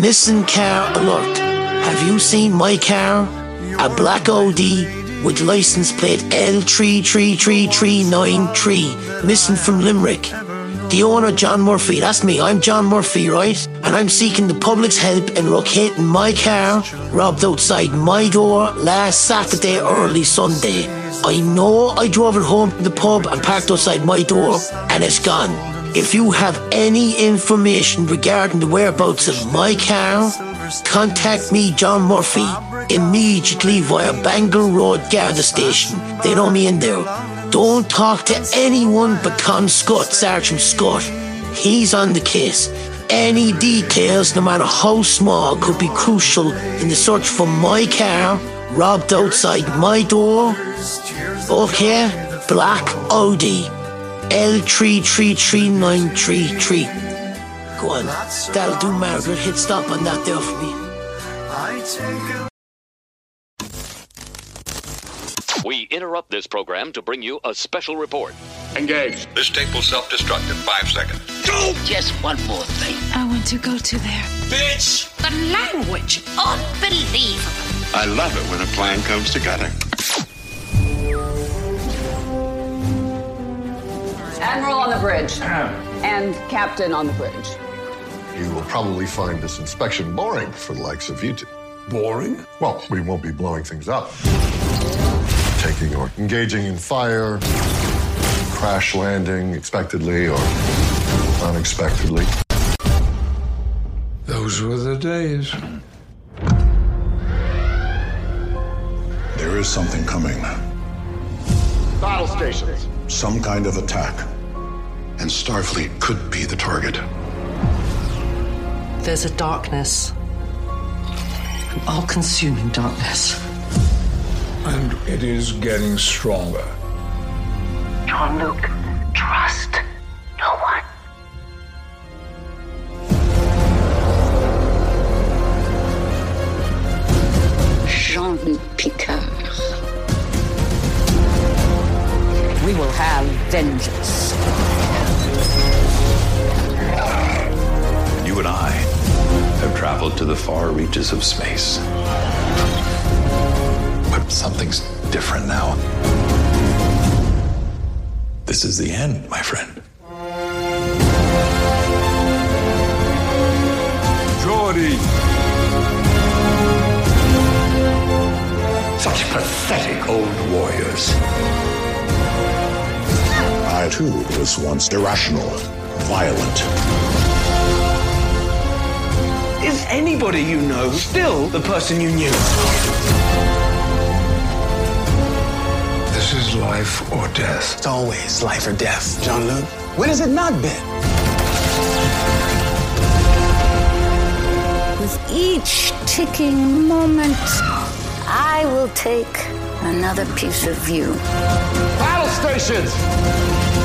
Missing car alert. Have you seen my car? A black Audi with license plate L333393 missing from Limerick. The owner, John Murphy, that's me, I'm John Murphy, right? And I'm seeking the public's help in locating my car robbed outside my door last Saturday, early Sunday. I know I drove it home from the pub and parked outside my door, and it's gone. If you have any information regarding the whereabouts of my car, contact me, John Murphy, immediately via Bangor Road Garda Station. They know me in there. Don't talk to anyone but Con Scott, Sergeant Scott. He's on the case. Any details, no matter how small, could be crucial in the search for my car robbed outside my door. Okay, black Audi, L333933. Go on, that'll do, Margaret. Hit stop on that there for me. We interrupt this program to bring you a special report. Engage. This tape will self-destruct in five seconds. Just one more thing. I want to go to there. Bitch! The language. Unbelievable. I love it when a plan comes together. Admiral on the bridge. and Captain on the bridge. You will probably find this inspection boring for the likes of you two. Boring? Well, we won't be blowing things up. Taking or engaging in fire, crash landing expectedly or unexpectedly. Those were the days. There is something coming. Battle stations. Some kind of attack. And Starfleet could be the target. There's a darkness. An all consuming darkness. And it is getting stronger. Jean-Luc, trust no one. Jean-Luc Picard. Will have vengeance. You and I have traveled to the far reaches of space. But something's different now. This is the end, my friend. Geordi! Such pathetic old warriors. I too was once irrational, violent. Is anybody you know still the person you knew? This is life or death. It's always life or death, Jean-Luc. When has it not been? With each ticking moment, I will take another piece of you. Battle stations!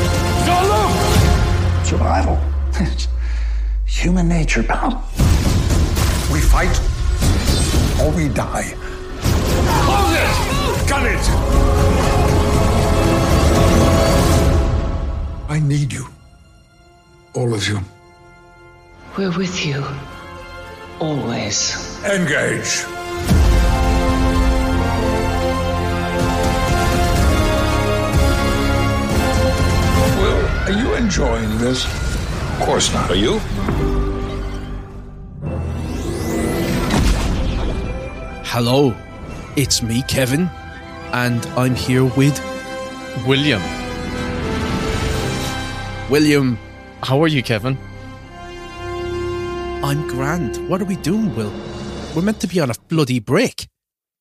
Survival. Human nature, pal. We fight or we die. Close it! Gun it! I need you. All of you. We're with you. Always. Engage. Are you enjoying this? Of course not. Are you? Hello, it's me, Kevin, and I'm here with William. William, How are you, Kevin? I'm grand. What are we doing, Will? We're meant to be on a bloody break.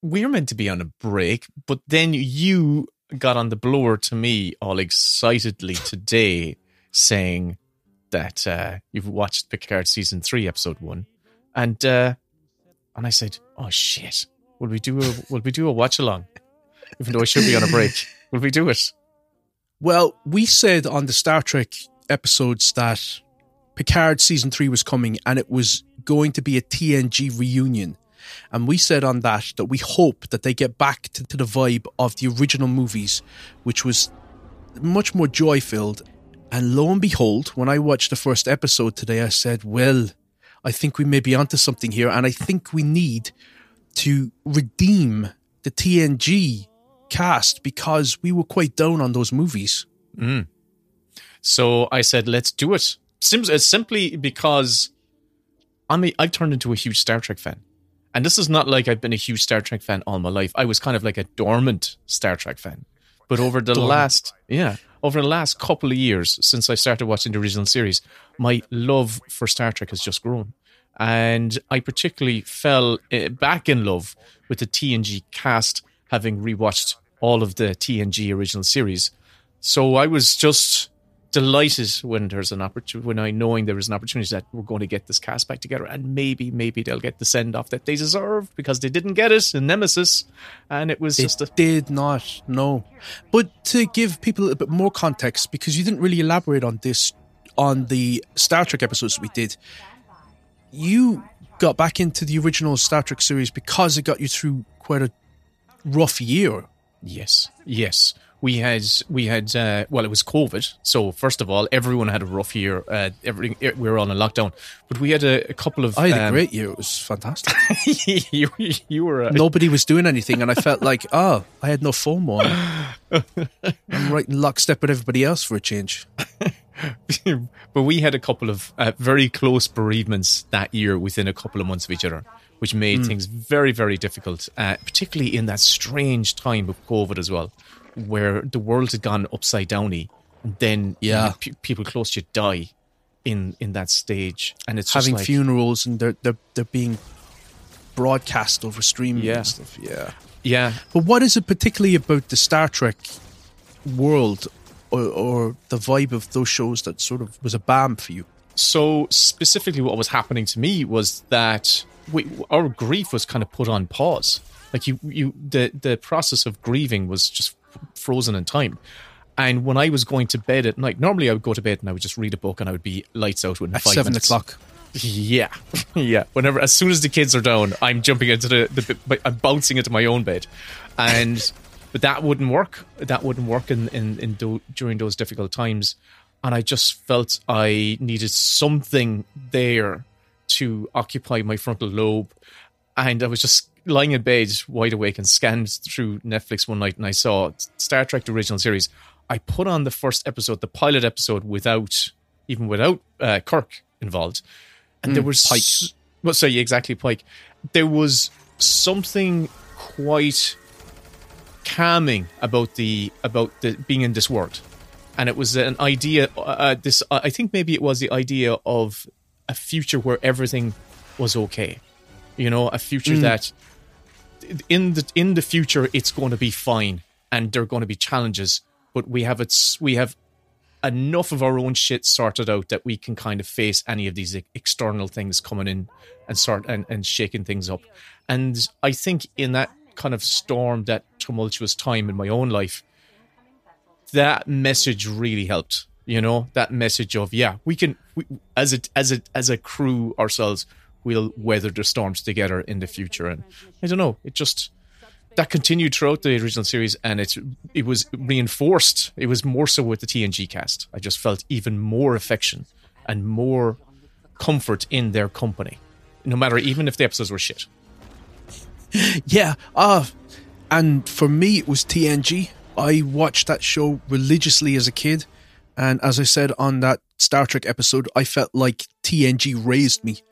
We're meant to be on a break, but then you got on the blower to me all excitedly today saying that uh, you've watched Picard season three, episode one. And uh, and I said, Oh shit. Will we do a will we do a watch along? Even though I should be on a break. Will we do it? Well, we said on the Star Trek episodes that Picard season three was coming and it was going to be a TNG reunion. And we said on that that we hope that they get back to, to the vibe of the original movies, which was much more joy filled. And lo and behold, when I watched the first episode today, I said, Well, I think we may be onto something here, and I think we need to redeem the TNG cast because we were quite down on those movies. Mm. So I said, let's do it. Sim- uh, simply because I'm a, I've turned into a huge Star Trek fan. And this is not like I've been a huge Star Trek fan all my life. I was kind of like a dormant Star Trek fan. But over the Dormant. last, yeah, over the last couple of years since I started watching the original series, my love for Star Trek has just grown. And I particularly fell uh, back in love with the TNG cast, having rewatched all of the TNG original series. So I was just delighted when there's an opportunity, when I knowing there is an opportunity that we're going to get this cast back together, and maybe, maybe they'll get the send off that they deserve because they didn't get it in Nemesis, and it was They just a did not, no. But to give people a bit more context, because you didn't really elaborate on this on the Star Trek episodes we did, you got back into the original Star Trek series because it got you through quite a rough year. Yes, yes. We had we had uh, well, it was COVID. So first of all, everyone had a rough year. Uh, everything we were on a lockdown, but we had a, a couple of. I had a um, great year. It was fantastic. you, you were a, Nobody was doing anything, and I felt like, oh, I had no FOMO. I'm right in lockstep with everybody else for a change. but we had a couple of uh, very close bereavements that year within a couple of months of each other, which made Mm. things very, very difficult, uh, particularly in that strange time of COVID as well, where the world had gone upside downy, then Yeah. pe- people close to you die in in that stage, and it's Having like, funerals and they're, they're, they're being broadcast over streaming Yeah. and stuff. Yeah. yeah, But what is it particularly about the Star Trek world or, or the vibe of those shows that sort of was a balm for you? So specifically, what was happening to me was that we, our grief was kind of put on pause. Like you, you, the the process of grieving was just frozen in time. And when I was going to bed at night, normally I would go to bed and I would just read a book and I would be lights out within At five seven minutes. o'clock. Yeah, yeah. Whenever, as soon as the kids are down, I'm jumping into the, the I'm bouncing into my own bed, and but that wouldn't work. That wouldn't work in in, in do, during those difficult times, and I just felt I needed something there to occupy my frontal lobe, and I was just lying in bed, wide awake, and scanned through Netflix one night, and I saw Star Trek: The Original Series. I put on the first episode, the pilot episode, without even without uh, Kirk involved, and there Mm, was Pike. s- Well, sorry, exactly, Pike. There was something quite calming about the about the being in this world, and it was an idea. Uh, this I think maybe it was the idea of a future where everything was okay. You know, a future Mm. that in the in the future it's going to be fine, and there are going to be challenges, but we have it's We have enough of our own shit sorted out that we can kind of face any of these external things coming in and start and, and shaking things up. And I think in that kind of storm, that tumultuous time in my own life, that message really helped. You know, that message of yeah, we can we, as a as a as a crew ourselves, we'll weather the storms together in the future. And I don't know, it just that continued throughout the original series, and it it was reinforced. It was more so with the TNG cast. I just felt even more affection and more comfort in their company, no matter even if the episodes were shit. Yeah. Uh, and for me, it was TNG. I watched that show religiously as a kid. And as I said on that Star Trek episode, I felt like TNG raised me.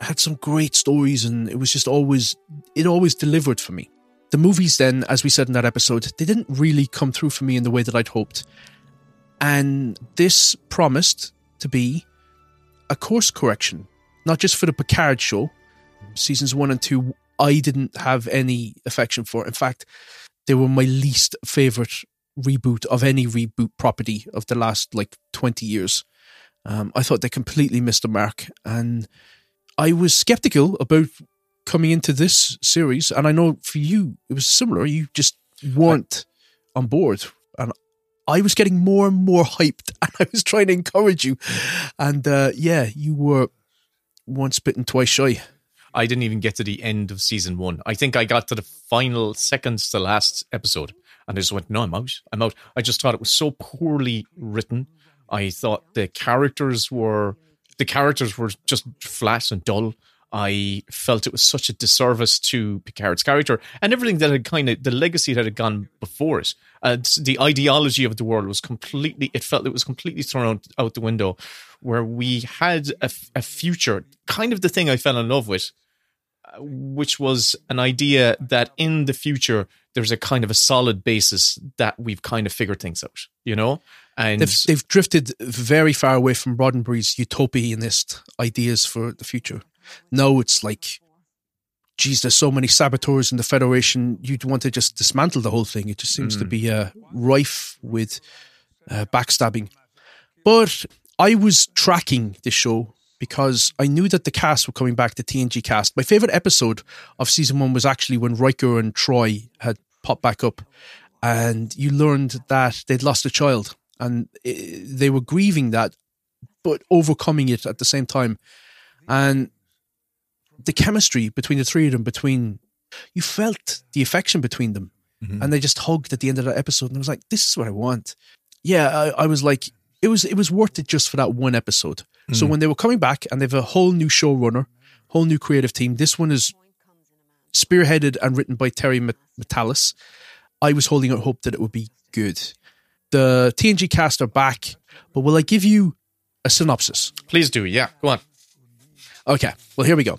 Had some great stories, and it was just always, it always delivered for me. The movies, then, as we said in that episode, they didn't really come through for me in the way that I'd hoped. And this promised to be a course correction, not just for the Picard show. Seasons one and two, I didn't have any affection for. In fact, they were my least favorite reboot of any reboot property of the last like 20 years. Um, I thought they completely missed the mark. And I was skeptical about coming into this series. And I know for you, it was similar. You just weren't on board. And I was getting more and more hyped and I was trying to encourage you. And uh, yeah, you were once bitten, twice shy. I didn't even get to the end of season one. I think I got to the final seconds to last episode, and I just went, "No, I'm out. I'm out." I just thought it was so poorly written. I thought the characters were the characters were just flat and dull. I felt it was such a disservice to Picard's character and everything that had kind of the legacy that had gone before it. Uh, the ideology of the world was completely. It felt it was completely thrown out, out the window. Where we had a, a future, kind of the thing I fell in love with, uh, which was an idea that in the future there's a kind of a solid basis that we've kind of figured things out. You know, and they've, they've drifted very far away from Roddenberry's utopianist ideas for the future. Now it's like, geez, there's so many saboteurs in the Federation. You'd want to just dismantle the whole thing. It just seems mm. to be uh, rife with uh, backstabbing. But I was tracking the show because I knew that the cast were coming back, the TNG cast. My favorite episode of season one was actually when Riker and Troi had popped back up, and you learned that they'd lost a child, and eh, they were grieving that, but overcoming it at the same time. And the chemistry between the three of them, between you felt the affection between them, mm-hmm. and they just hugged at the end of that episode, and I was like, "This is what I want." Yeah, I, I was like, it was it was worth it just for that one episode. Mm-hmm. So when they were coming back, and they've a whole new showrunner, whole new creative team. This one is spearheaded and written by Terry Matalas. I was holding out hope that it would be good. The TNG cast are back, but will I give you a synopsis? Please do. Yeah, go on. Okay, well, here we go.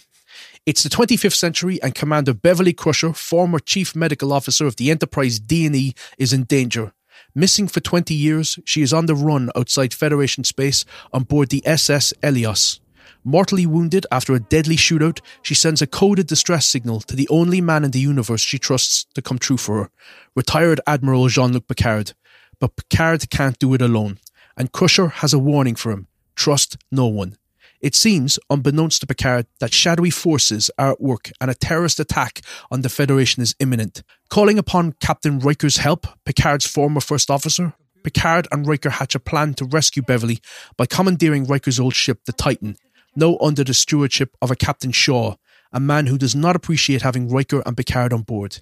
It's the 25th century, and Commander Beverly Crusher, former chief medical officer of the Enterprise D&E, is in danger. Missing for 20 years, she is on the run outside Federation space on board the SS Eleos. Mortally wounded after a deadly shootout, she sends a coded distress signal to the only man in the universe she trusts to come true for her, retired Admiral Jean Luc Picard. But Picard can't do it alone, and Crusher has a warning for him trust no one. It seems, unbeknownst to Picard, that shadowy forces are at work and a terrorist attack on the Federation is imminent. Calling upon Captain Riker's help, Picard's former first officer, Picard and Riker hatch a plan to rescue Beverly by commandeering Riker's old ship, the Titan, now under the stewardship of a Captain Shaw, a man who does not appreciate having Riker and Picard on board.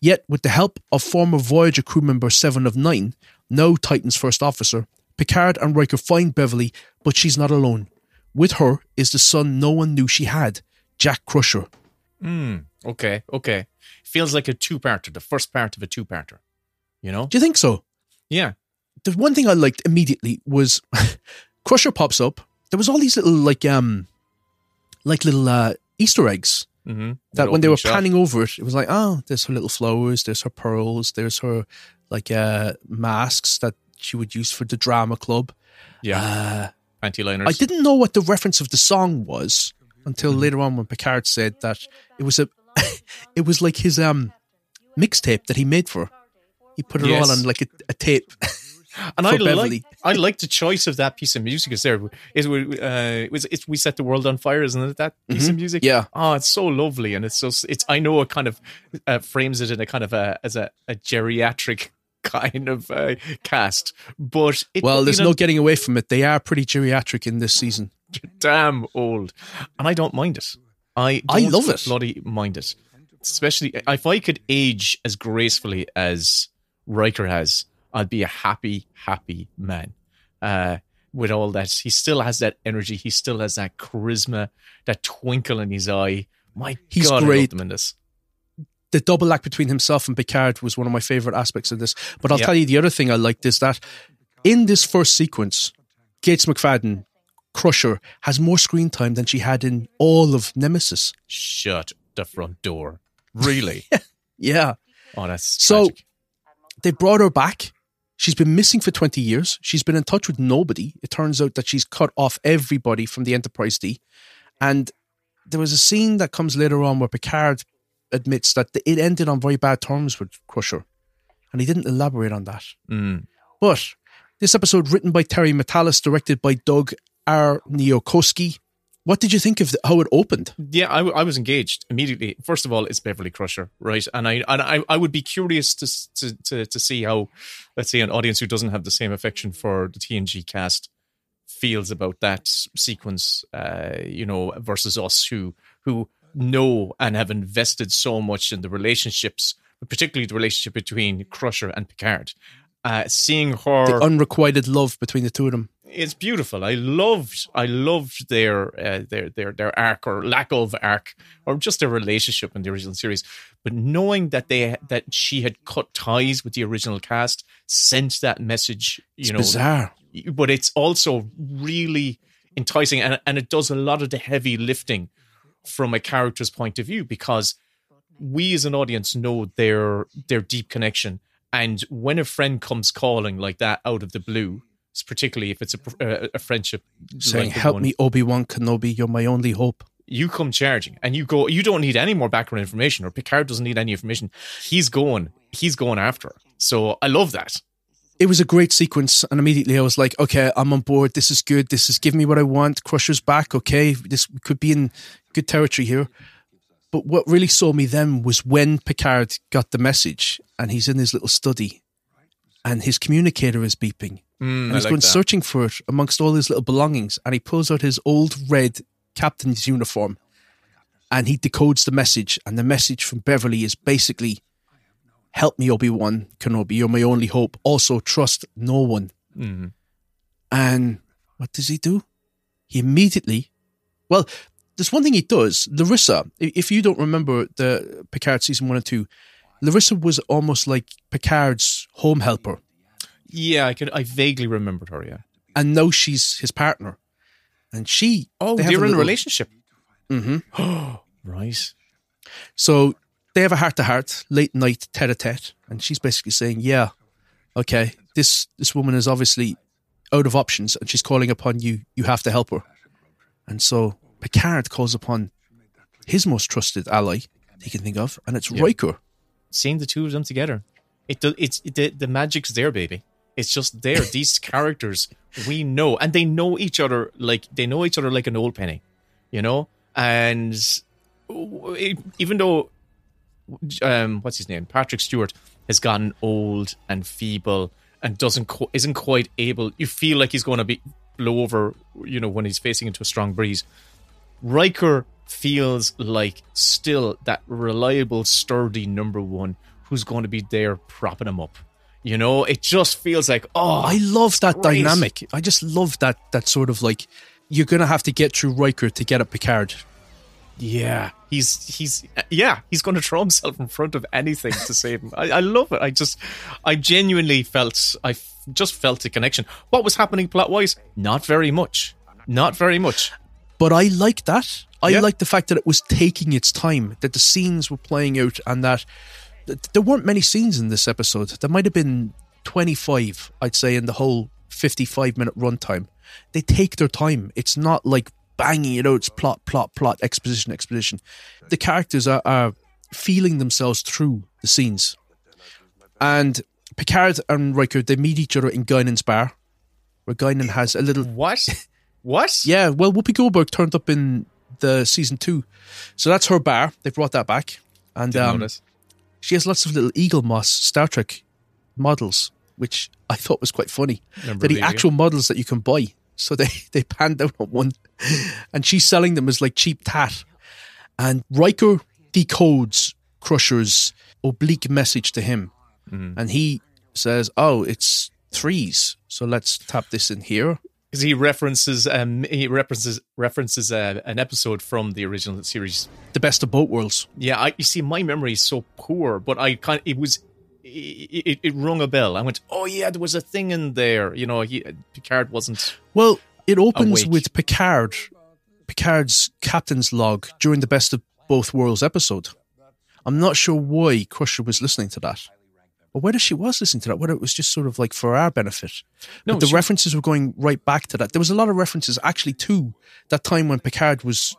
Yet, with the help of former Voyager crew member Seven of Nine, now Titan's first officer, Picard and Riker find Beverly, but she's not alone. With her is the son no one knew she had, Jack Crusher. Hmm. Okay. Okay. Feels like a two-parter, the first part of a two-parter. You know? Do you think so? Yeah. The one thing I liked immediately was Crusher pops up. There was all these little like um, like little uh, Easter eggs. Mm-hmm. That when they were shot. panning over it, it was like, oh, there's her little flowers, there's her pearls, there's her like uh masks that she would use for the drama club. Yeah. Uh, anti-liners. I didn't know what the reference of the song was until later on when Picard said that it was a, it was like his um mixtape that he made for. He put it yes. all on like a, a tape. and I like I like the choice of that piece of music. Is there? Is uh, it was we set the world on fire? Isn't it that piece mm-hmm. of music? Yeah. Oh, it's so lovely, and it's so it's. I know it kind of uh, frames it in a kind of a as a, a geriatric kind of uh, cast. But it, well, there's know, no getting away from it. They are pretty geriatric in this season. Damn old, and I don't mind it. I I love it. Bloody mind it, especially if I could age as gracefully as Riker has. I'd be a happy, happy man. Uh, with all that, he still has that energy. He still has that charisma, that twinkle in his eye. My He's God, great. I in this the double act between himself and Picard was one of my favorite aspects of this. But I'll yep. tell you the other thing I liked is that in this first sequence, Gates McFadden, Crusher, has more screen time than she had in all of Nemesis. Shut the front door. Really? yeah. Oh, that's so. They brought her back. She's been missing for 20 years. She's been in touch with nobody. It turns out that she's cut off everybody from the Enterprise D. And there was a scene that comes later on where Picard admits that it ended on very bad terms with Crusher, and he didn't elaborate on that. Mm. But this episode, written by Terry Matalas, directed by Doug Aarniokoski. What did you think of the, how it opened? Yeah, I, I was engaged immediately. First of all, it's Beverly Crusher, right? And I and I, I would be curious to, to to to see how, let's say, an audience who doesn't have the same affection for the TNG cast feels about that sequence, uh, you know, versus us who who know and have invested so much in the relationships, particularly the relationship between Crusher and Picard. Uh, seeing her the unrequited love between the two of them. It's beautiful. I loved, I loved their uh, their their their arc or lack of arc, or just their relationship in the original series. But knowing that they that she had cut ties with the original cast, sent that message, you It's know, bizarre. But it's also really enticing, and and it does a lot of the heavy lifting from a character's point of view because we as an audience know their their deep connection and when a friend comes calling like that out of the blue particularly if it's a, a, uh, a friendship Saying, like "Help one- me, Obi Wan Kenobi. You're my only hope." you come charging and you go you don't need any more background information or picard doesn't need any information he's going he's going after her so i love that It was a great sequence, and immediately I was like, "Okay, I'm on board. This is good. This is giving me what I want. Crusher's back. Okay, this could be in good territory here." But what really saw me then was when Picard got the message, and he's in his little study, and his communicator is beeping, Mm, and he's like going that. searching for it amongst all his little belongings, and he pulls out his old red captain's uniform, and he decodes the message, and the message from Beverly is basically, "Help me, Obi Wan Kenobi. You're my only hope. Also, trust no one." Mhm. And what does he do? He immediately, well, there's one thing he does. Larissa, if you don't remember the Picard season one and two, Larissa was almost like Picard's home helper, yeah i could i vaguely remembered her yeah and now she's his partner, and she. oh they are in a little- relationship Mhm. right So they have a heart to heart, late night tete a tete, and she's basically saying, "Yeah, okay, this this woman is obviously out of options, and she's calling upon you. You have to help her." And so Picard calls upon his most trusted ally he can think of, and it's Yeah. Riker. seeing the two of them together it do- it's it, the, the magic's there baby. It's just there. These characters we know and they know each other like they know each other like an old penny you know? And it- even though um what's his name? Patrick stewart has gotten old and feeble and doesn't isn't quite able you feel like he's going to be blow over you know when he's facing into a strong breeze. Riker feels like still that reliable, sturdy number one who's going to be there propping him up. You know, it just feels like, oh, I love that great. dynamic. I just love that that sort of like you're gonna have to get through Riker to get at Picard. yeah, he's he's yeah, he's going to throw himself in front of anything to save him. I, I love it. I just, I genuinely felt, I f- just felt a connection. What was happening plot wise? Not very much. Not very much. But I like that. I Yeah. like the fact that it was taking its time, that the scenes were playing out, and that th- there weren't many scenes in this episode. There might have been 25, I'd say, in the whole 55 minute runtime. They take their time. It's not like banging it out. It's plot, plot, plot, exposition, exposition. The characters are, are feeling themselves through the scenes. And Picard and Riker, they meet each other in Guinan's bar, where Guinan has a little What? What? yeah, well, Whoopi Goldberg turned up in the season two, so that's her bar. They brought that back, and um. She has lots of little Eaglemoss Star Trek models, which I thought was quite funny. They're the actual models that you can buy. So they they panned down on one, and she's selling them as like cheap tat. And Riker decodes Crusher's oblique message to him, Mm-hmm. and he says, "Oh, it's threes. So let's tap this in here." Because he references um he references references uh, an episode from the original series. The best of both worlds. Yeah, I you see my memory is so poor, but I kind it was it, it, it rung a bell. I went, oh yeah, there was a thing in there. You know, he, Picard wasn't. Well, it opens Awake. with Picard, Picard's captain's log during the Best of Both Worlds episode. I'm not sure why Crusher was listening to that, or whether she was listening to that, whether it was just sort of like for our benefit. No, but the she- references were going right back to that. There was a lot of references actually to that time when Picard was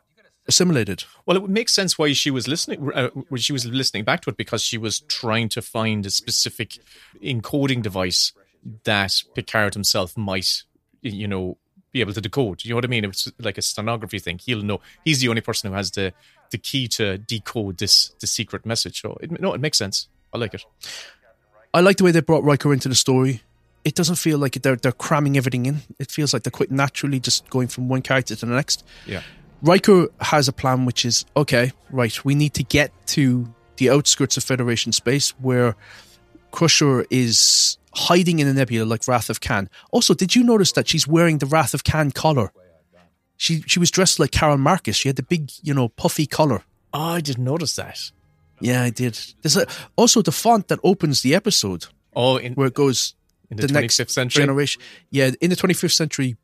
assimilated. Well, it would make sense why she was listening. Uh, she was listening back to it because she was trying to find a specific encoding device that Picard himself might, you know, be able to decode. You know what I mean? It's like a stenography thing. He'll know. He's the only person who has the the key to decode this the secret message. So it, no, it makes sense. I like it. I like the way they brought Riker into the story. It doesn't feel like they're they're cramming everything in. It feels like they're quite naturally just going from one character to the next. Yeah. Riker has a plan, which is okay, right? We need to get to the outskirts of Federation space where Crusher is hiding in a nebula like Wrath of Khan. Also, did you notice that she's wearing the Wrath of Khan collar? She she was dressed like Carol Marcus. She had the big, you know, puffy collar. Oh, I didn't notice that. Yeah, I did. There's a, also the font that opens the episode. Oh, in, where it goes in the, 25th century generation. Yeah, in the 25th century,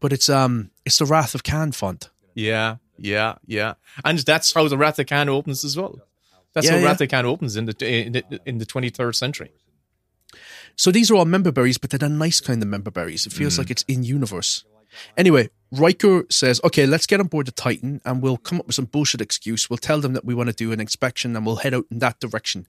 but it's um it's the Wrath of Khan font. Yeah, yeah, yeah, and that's how the Wrath of Khan opens as well. That's Yeah, how yeah. Wrath of Khan opens in the in the, in the 23rd century. So these are all member berries, but they're a nice kind of member berries. It feels like it's in universe. Anyway, Riker says, "Okay, let's get on board the Titan, and we'll come up with some bullshit excuse. We'll tell them that we want to do an inspection, and we'll head out in that direction."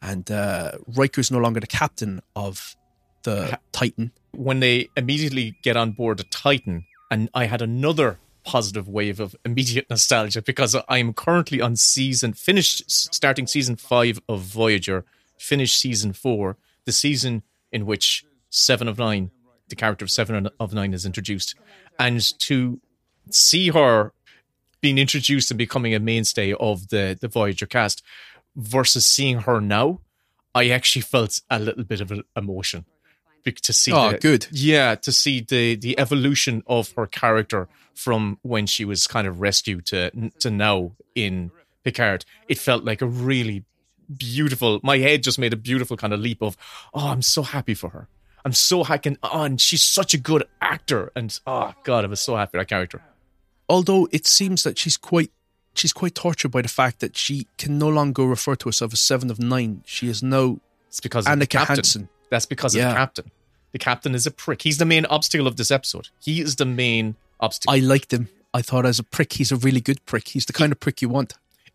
And uh, Riker's no longer the captain of the Titan. when they immediately get on board the Titan, and I had another positive wave of immediate nostalgia because I am currently on season finished starting season five of Voyager, finished season four, the season in which Seven of Nine, the character of Seven of Nine, is introduced, and to see her being introduced and becoming a mainstay of the the Voyager cast versus seeing her now, I actually felt a little bit of emotion to see. Oh, the- good. Yeah, to see the the evolution of her character from when she was kind of rescued to to now in Picard. It felt like a really beautiful. My head just made a beautiful kind of leap of, oh, I'm so happy for her. I'm so happy. Oh, and she's such a good actor. And oh god, I was so happy that character. Although it seems that she's quite she's quite tortured by the fact that she can no longer refer to herself as Seven of Nine. She is now It's because of the captain. Hansen. That's because of the captain. The captain is a prick. He's the main obstacle of this episode. He is the main obstacle. I liked him. I thought as a prick, he's a really good prick. He's the kind of prick you want.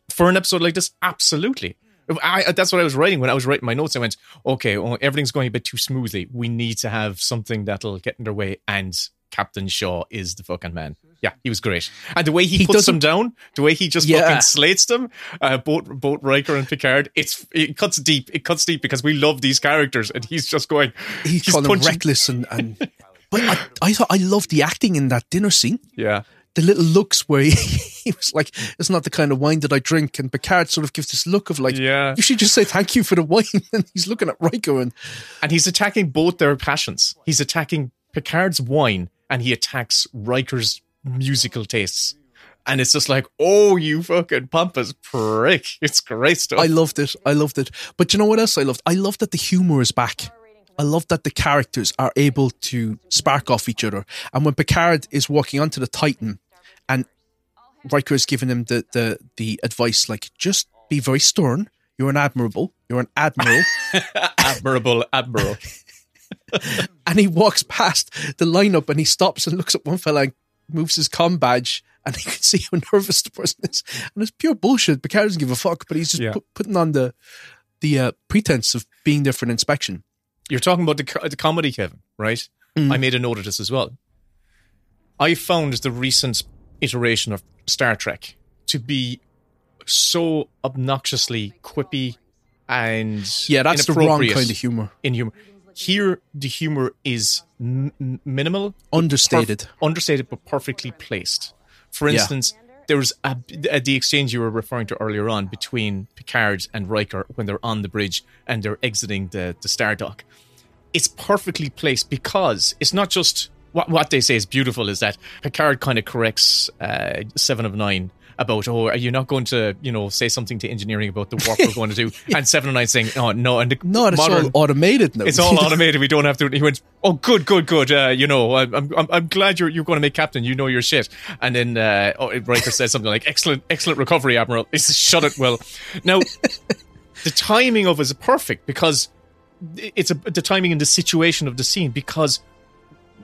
for an episode like this, absolutely. I, that's what I was writing when I was writing my notes. I went, okay, well, everything's going a bit too smoothly. We need to have something that'll get in their way. And Captain Shaw is the fucking man. Yeah, he was great. And the way he, He puts them down, the way he just Yeah. fucking slates them, uh, both both Riker and Picard, it's it cuts deep. It cuts deep because we love these characters, and he's just going. He's, calling him punching- reckless and, and but I, I thought I loved the acting in that dinner scene. Yeah, The little looks where he, he was like, "It's not the kind of wine that I drink," and Picard sort of gives this look of like, Yeah. you should just say thank you for the wine." And he's looking at Riker and and he's attacking both their passions. He's attacking Picard's wine, and he attacks Riker's musical tastes. And it's just like, oh, you fucking pompous prick! It's great stuff. I loved it. I loved it. But you know what else I loved? I loved that the humor is back. I love that the characters are able to spark off each other. And when Picard is walking onto the Titan Riker is giving him the, the, the advice, like, just be very stern. You're an admirable. You're an admiral. admirable, admiral. and he walks past the lineup and he stops and looks at one fella and moves his com badge and you can see how nervous the person is. And it's pure bullshit. Picard doesn't give a fuck, but he's just Yeah. put, putting on the the uh, pretense of being there for an inspection. You're talking about the, the comedy, Kevin, right? I made a note of this as well. I found the recent iteration of Star Trek to be so obnoxiously quippy and Yeah, that's the wrong kind of humor. In humor, here the humor is m- minimal, Understated. perf- understated, but perfectly placed. For Yeah. instance, there was a, a- the exchange you were referring to earlier on between Picard and Riker when they're on the bridge and they're exiting the the Star Dock. It's perfectly placed because it's not just what what they say is beautiful is that Picard kind of corrects uh, Seven of Nine about oh are you not going to you know say something to engineering about the work we're going to do and Seven of Nine saying oh no and the No, it's modern, all automated now. it's all automated. We don't have to. He went, "Oh, good, good, good. Uh, you know, I'm, I'm, I'm glad you're you're going to make captain. You know your shit." And then uh, oh, Riker says something like, "Excellent, excellent recovery, Admiral." Says, "Shut it, Will." Now, the timing of it is perfect because it's a, the timing and the situation of the scene because.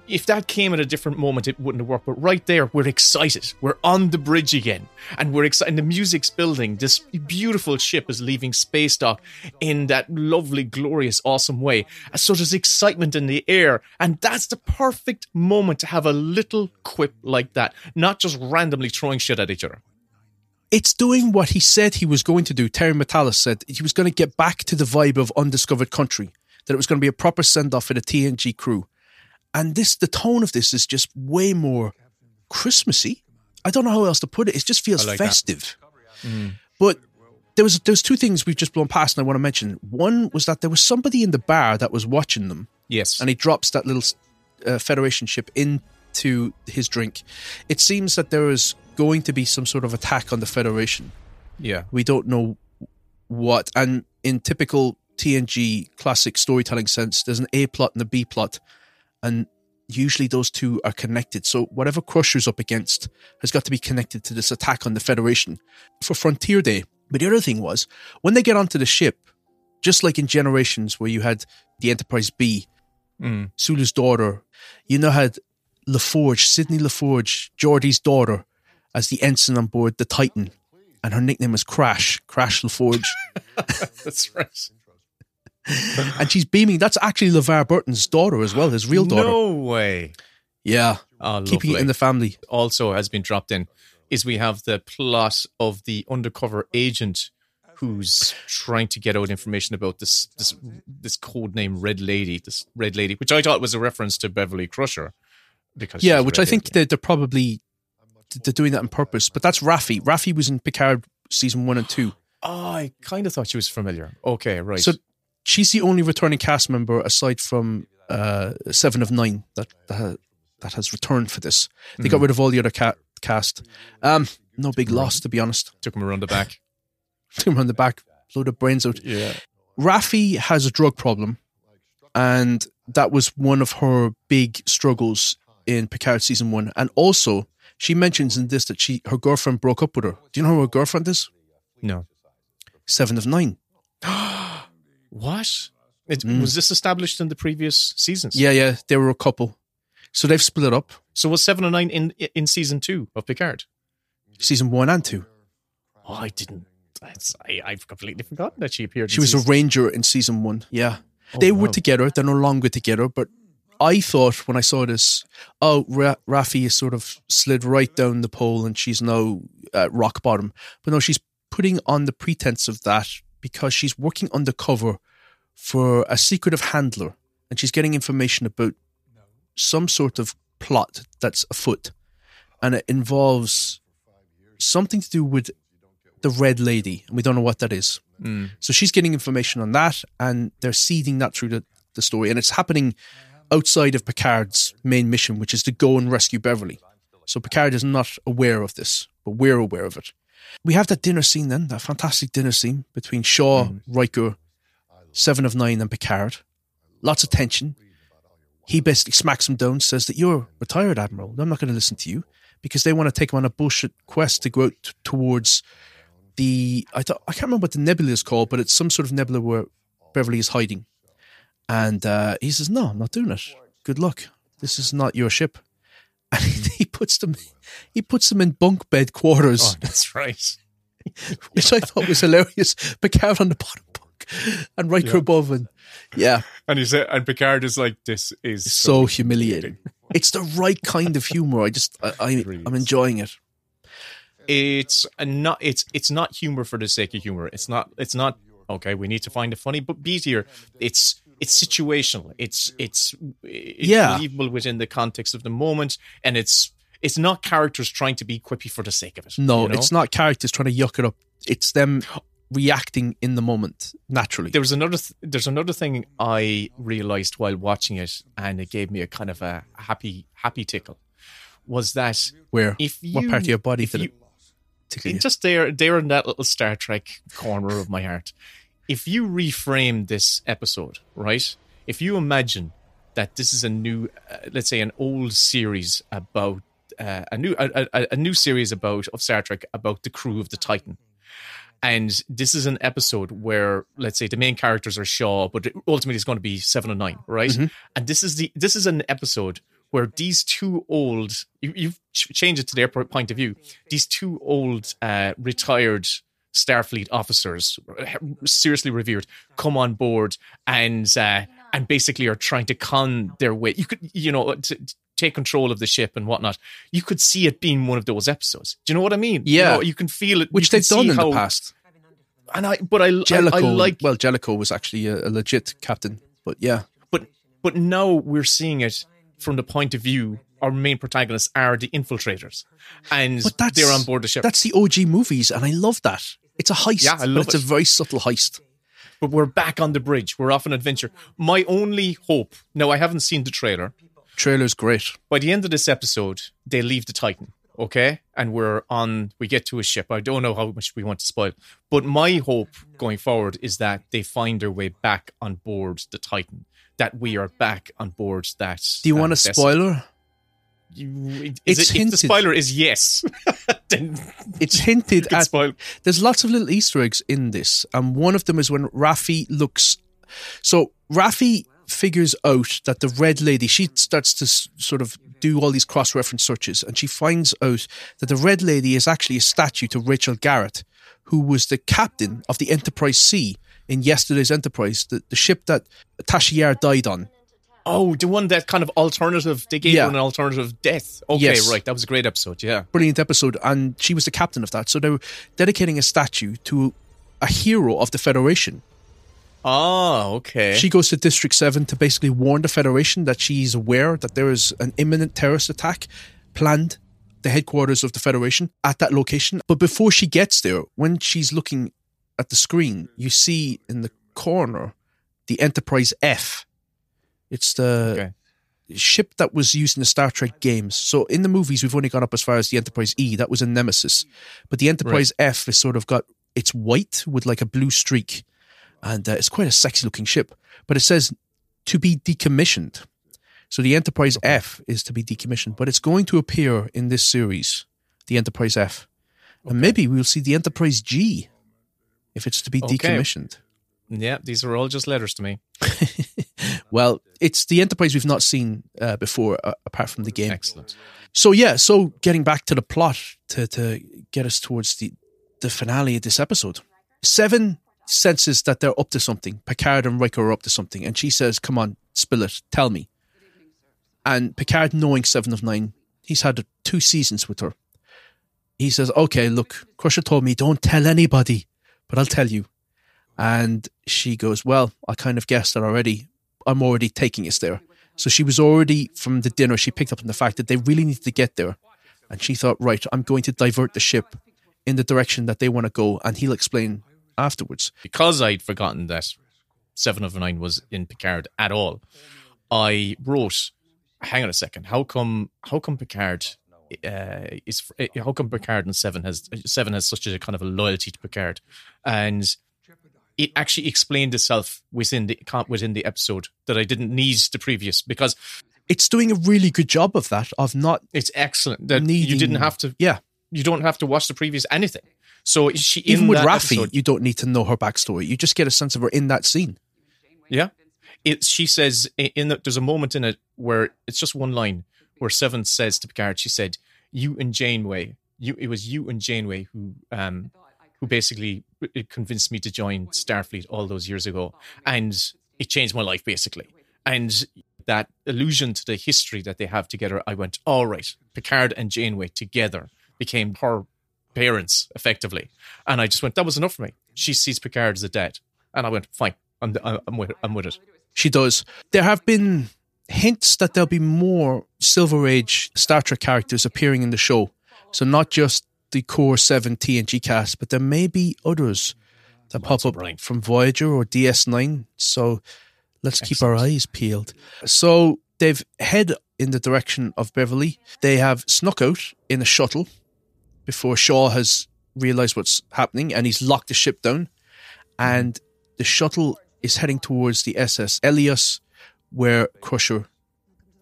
If that came at a different moment, it wouldn't have worked. But right there, we're excited. We're on the bridge again, and we're excited. The music's building. This beautiful ship is leaving space dock in that lovely, glorious, awesome way. So there's excitement in the air, and that's the perfect moment to have a little quip like that, not just randomly throwing shit at each other. it's doing what he said he was going to do. Terry Matalas said he was going to get back to the vibe of Undiscovered Country, that it was going to be a proper send off for the TNG crew. And this, the tone of this is just way more Christmassy. I don't know how else to put it. It just feels like festive. But there was there was two things we've just blown past, and I want to mention. One was that there was somebody in the bar that was watching them. Yes, and he drops that little uh, Federation ship into his drink. It seems that there is going to be some sort of attack on the Federation. Yeah, we don't know what, and in typical TNG classic storytelling sense, there's an A plot and a B plot, and usually those two are connected. So whatever Crusher's up against has got to be connected to this attack on the Federation for Frontier Day. But the other thing was when they get onto the ship, just like in Generations where you had the Enterprise B, mm. Sulu's daughter, you now had LaForge, Sidney LaForge, Geordi's daughter, as the ensign on board the Titan. And her nickname was Crash, Crash LaForge. That's right. and she's beaming. That's actually LeVar Burton's daughter as well, his real daughter. No way. Yeah. Oh, Keeping it in the family. Also has been dropped in is we have the plot of the undercover agent who's trying to get out information about this this this code name Red Lady, this Red Lady, which I thought was a reference to Beverly Crusher. Because yeah, which I think Lady. they're, they're probably they're doing that on purpose. But that's Raffi. Raffi was in Picard season one and two. Oh, I kind of thought she was familiar. Okay, right. So she's the only returning cast member aside from uh, Seven of Nine that that, that has returned for this. They got Mhm. rid of all the other ca- cast. Um, no big loss, to be honest. Took him around the back. Took him around the back, blew the brains out. Yeah. Raffi has a drug problem, and that was one of her big struggles in Picard season one. And also, she mentions in this that she her girlfriend broke up with her. Do you know who her girlfriend is? No. Seven of Nine. What? It, Was this established in the previous seasons? Mm. Yeah, yeah, they were a couple. So they've split up. So was seven and nine in in season two of Picard? Season one and two. Oh, I didn't. That's, I, I've completely forgotten that she appeared. She was a ranger in season one. Yeah. Oh, they were together. They're no longer together. But I thought when I saw this, oh, Ra- Raffi is sort of slid right down the pole and she's now at rock bottom. But no, she's putting on the pretense of that because she's working undercover for a secretive handler and she's getting information about some sort of plot that's afoot. And it involves something to do with the Red Lady. And we don't know what that is. Mm. So she's getting information on that, and they're seeding that through the, the story. And it's happening outside of Picard's main mission, which is to go and rescue Beverly. So Picard is not aware of this, but we're aware of it. We have that dinner scene then, that fantastic dinner scene between Shaw, Riker, Seven of Nine, and Picard. Lots of tension. He basically smacks him down, says that you're retired, Admiral. I'm not going to listen to you because they want to take him on a bullshit quest to go out t- towards the I, don't, I can't remember what the nebula is called, but it's some sort of nebula where Beverly is hiding. And uh, he says, "No, I'm not doing it. Good luck. This is not your ship." And mm. he puts them, he puts them in bunk bed quarters, Oh, that's right. which I thought was hilarious. Picard on the bottom bunk and Riker Yeah. above, and yeah, And he said, and Picard is like, "This is so humiliating. It's the right kind of humor. I just, I, I I'm enjoying it. it's a not it's it's not humor for the sake of humor. It's not it's not okay. We need to find a funny but beat here. It's it's situational. It's it's, it's Yeah. believable within the context of the moment, and it's it's not characters trying to be quippy for the sake of it. No, you know? it's not characters trying to yuck it up. It's them reacting in the moment naturally. There was another. Th- there's another thing I realized while watching it, and it gave me a kind of a happy happy tickle. Was that Where? if you what part of your body did you, it just there there in that little Star Trek corner of my heart. If you reframe this episode, right? If you imagine that this is a new, uh, let's say, an old series about uh, a new a, a, a new series about of Star Trek about the crew of the Titan. And this is an episode where, let's say, the main characters are Shaw, but ultimately it's going to be seven and nine, right? Mhm. And this is the this is an episode where these two old you, you've ch- changed it to their point of view. These two old uh, retired Starfleet officers, seriously revered, come on board and uh, and basically are trying to con their way. You could, you know, take control of the ship and whatnot. You could see it being one of those episodes. Do you know what I mean? You Yeah. know, you, can feel it, which they've done in how- the past. And I, but I, I, I like well, Jellico was actually a, a legit captain, but yeah, but but now we're seeing it from the point of view our main protagonists are the infiltrators and they're on board the ship That's the OG movies, and I love that. It's a heist, Yeah, I love it's it. a very subtle heist. But we're back on the bridge. We're off an adventure. My only hope. Now, I haven't seen the trailer. Trailer's great. By the end of this episode, they leave the Titan. Okay, and we're on. We get to a ship. I don't know how much we want to spoil, but my hope going forward is that they find their way back on board the Titan. That we are back on board that. Do you that want a vessel. spoiler? You, It's is it, if the hinted. spoiler is yes, then It's hinted at. spoil. There's lots of little Easter eggs in this, and one of them is when Rafi looks. So Rafi figures out that the red lady. She starts to sort of do all these cross-reference searches, and she finds out that the red lady is actually a statue to Rachel Garrett, who was the captain of the Enterprise C in yesterday's Enterprise, the, the ship that Tasha Yar died on. Oh, the one that kind of alternative. They gave Yeah. her an alternative death. Okay, Yes. right. That was a great episode. Yeah. brilliant episode, and she was the captain of that. So they were dedicating a statue to a hero of the Federation. Oh, okay. She goes to District 7 to basically warn the Federation that she's aware that there is an imminent terrorist attack planned, the headquarters of the Federation, at that location. But before she gets there, when she's looking at the screen, you see in the corner the Enterprise F. It's the ship that was used in the Star Trek games. So in the movies, we've only gone up as far as the Enterprise E. That was a Nemesis. But the Enterprise F is sort of got, it's white with like a blue streak. And uh, it's quite a sexy looking ship. But it says to be decommissioned. So the Enterprise F is to be decommissioned. But it's going to appear in this series, the Enterprise F. And maybe we'll see the Enterprise G if it's to be Okay. decommissioned. Yeah, these are all just letters to me. Well, it's the Enterprise we've not seen uh, before, uh, apart from the game. Excellent. So yeah, so getting back to the plot to to get us towards the the finale of this episode, Seven senses that they're up to something. Picard and Riker are up to something, and she says, "Come on, spill it, tell me." And Picard, knowing Seven of Nine, he's had two seasons with her. He says, "Okay, look, Crusher told me don't tell anybody, but I'll tell you." And she goes, Well, I kind of guessed that already. I'm already taking us there. So she was already from the dinner, she picked up on the fact that they really need to get there. And she thought, Right, I'm going to divert the ship in the direction that they want to go. And he'll explain afterwards. Because I'd forgotten that Seven of Nine was in Picard at all, I wrote, "Hang on a second. How come? How come Picard uh, is? How come Picard and Seven has Seven has such a kind of a loyalty to Picard?" And it actually explained itself within the within the episode that I didn't need the previous because It's doing a really good job of that, of not it's excellent that you didn't have to. Yeah. you don't have to watch the previous anything. So she Even in with that Raffi, episode- you don't need to know her backstory. You just get a sense of her in that scene. Yeah. It, she says in the, there's a moment in it where it's just one line where Seven says to Picard, she said, "You and Janeway, you it was you and Janeway who um who basically convinced me to join Starfleet all those years ago, and it changed my life basically." And that allusion to the history that they have together, I went, "All right, Picard and Janeway together became her parents effectively," and I just went, "That was enough for me." She sees Picard as a dad, and I went, "Fine, I'm I'm with. I'm with it." She does. There have been hints that there'll be more Silver Age Star Trek characters appearing in the show. So not just the core seven TNG cast, but there may be others that pop up from Voyager or DS9. So let's keep our eyes peeled. So they've head in the direction of Beverly. They have snuck out in a shuttle before Shaw has realized what's happening and he's locked the ship down. And the shuttle is heading towards the SS Eleos, where Crusher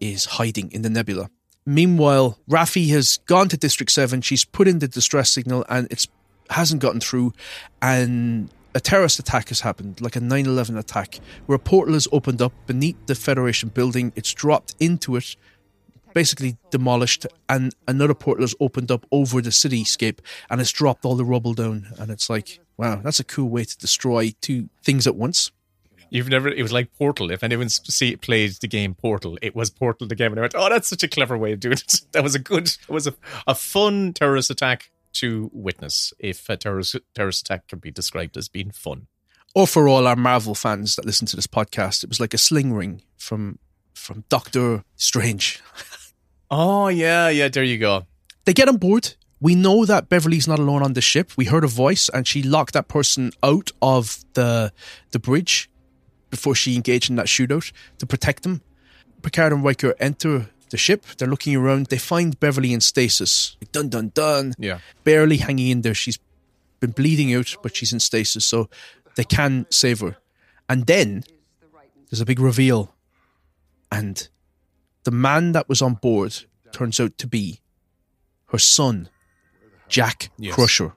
is hiding in the nebula. Meanwhile, Raffi has gone to District 7. She's put in the distress signal and it hasn't gotten through. And a terrorist attack has happened, like a 9 11 attack, where a portal has opened up beneath the Federation building. It's dropped into it, basically demolished, and another portal has opened up over the cityscape and it's dropped all the rubble down. And it's like, wow, that's a cool way to destroy two things at once. You've never. It was like Portal. If anyone's see played the game Portal, it was Portal the game, and I went, "Oh, that's such a clever way of doing it." That was a good. It was a, a fun terrorist attack to witness. If a terrorist terrorist attack can be described as being fun. or for all our Marvel fans that listen to this podcast, it was like a sling ring from from Doctor Strange. Oh yeah, yeah. There you go. They get on board we know that Beverly's not alone on the ship. We heard a voice, and she locked that person out of the the bridge before she engaged in that shootout to protect them. Picard and Riker enter the ship. They're looking around. They find Beverly in stasis. Dun dun dun. Yeah. Barely hanging in there. She's been bleeding out, but she's in stasis, so they can save her. And then there's a big reveal, and the man that was on board turns out to be her son, Jack Yes. Crusher.